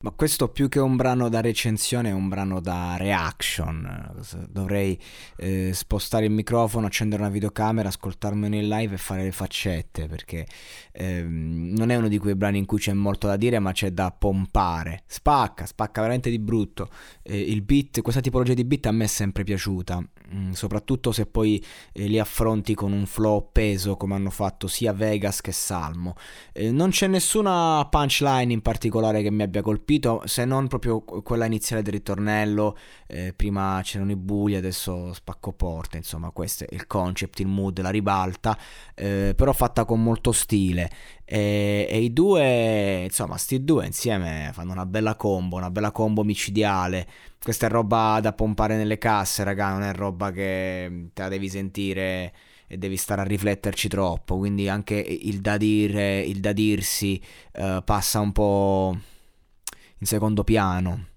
Ma questo più che un brano da recensione è un brano da reaction. Dovrei eh, spostare il microfono, accendere una videocamera, ascoltarmene in live e fare le faccette perché eh, non è uno di quei brani in cui c'è molto da dire ma c'è da pompare. Spacca, spacca veramente di brutto. Eh, il beat, questa tipologia di beat a me è sempre piaciuta, soprattutto se poi eh, li affronti con un flow peso come hanno fatto sia Vegas che Salmo. Eh, non c'è nessuna punchline in particolare che mi abbia colpito colpito, se non proprio quella iniziale del ritornello, eh, prima c'erano i bulli, adesso spacco porte, insomma questo è il concept, il mood, la ribalta, eh, però fatta con molto stile. E, e, i due, insomma, sti due insieme fanno una bella combo, una bella combo micidiale. Questa è roba da pompare nelle casse, raga, non è roba che te la devi sentire e devi stare a rifletterci troppo. Quindi anche il da dire, il da dirsi uh, passa un po' in secondo piano.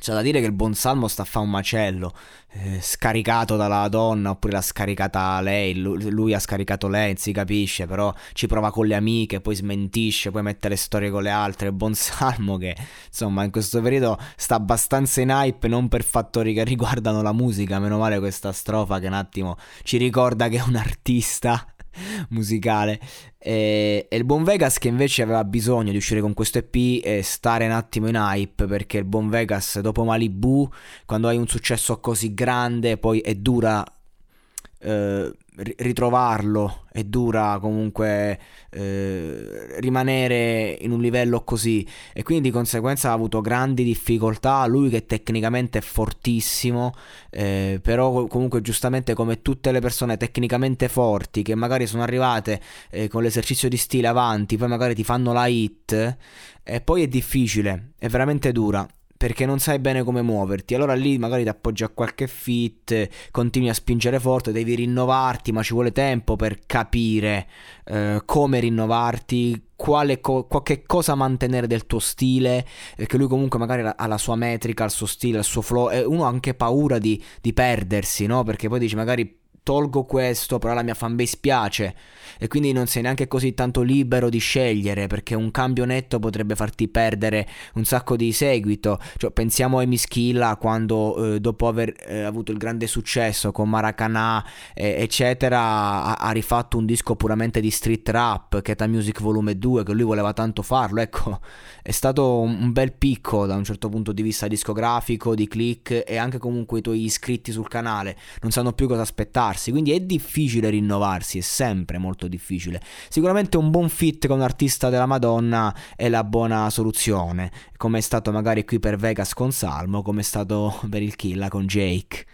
C'è da dire che il buon Salmo sta a fare un macello, eh, scaricato dalla donna oppure l'ha scaricata lei, lui, lui, ha scaricato lei, si capisce, però ci prova con le amiche, poi smentisce, poi mette le storie con le altre. Il buon Salmo che insomma in questo periodo sta abbastanza in hype, non per fattori che riguardano la musica, meno male questa strofa che un attimo ci ricorda che è un artista musicale. E, e, il buon Vegas che invece aveva bisogno di uscire con questo EP e stare un attimo in hype perché il buon Vegas dopo Malibu, quando hai un successo così grande, poi è dura eh, ritrovarlo è dura comunque eh, rimanere in un livello così. E quindi di conseguenza ha avuto grandi difficoltà lui che tecnicamente è fortissimo eh, però comunque giustamente come tutte le persone tecnicamente forti che magari sono arrivate eh, con l'esercizio di stile avanti poi magari ti fanno la hit e poi è difficile è veramente dura perché non sai bene come muoverti. Allora lì magari ti appoggi a qualche fit, continui a spingere forte, devi rinnovarti, ma ci vuole tempo per capire eh, come rinnovarti, quale co- che cosa mantenere del tuo stile, perché lui comunque magari ha la sua metrica, il suo stile, il suo flow, e uno ha anche paura di, di perdersi, no? Perché poi dici magari tolgo questo, però la mia fanbase piace e quindi non sei neanche così tanto libero di scegliere perché un cambio netto potrebbe farti perdere un sacco di seguito. Cioè, pensiamo a Emischilla quando eh, dopo aver eh, avuto il grande successo con Maracanã eh, eccetera ha, ha, rifatto un disco puramente di street rap, Keta Music Volume 2 che lui voleva tanto farlo. Ecco, è stato un, un bel picco da un certo punto di vista discografico, di click e anche comunque i tuoi iscritti sul canale non sanno più cosa aspettare rinnovarsi, quindi è difficile rinnovarsi, è sempre molto difficile. Sicuramente un buon fit con un artista della Madonna è la buona soluzione, come è stato magari qui per Vegas con Salmo, come è stato per il Killa con Jake.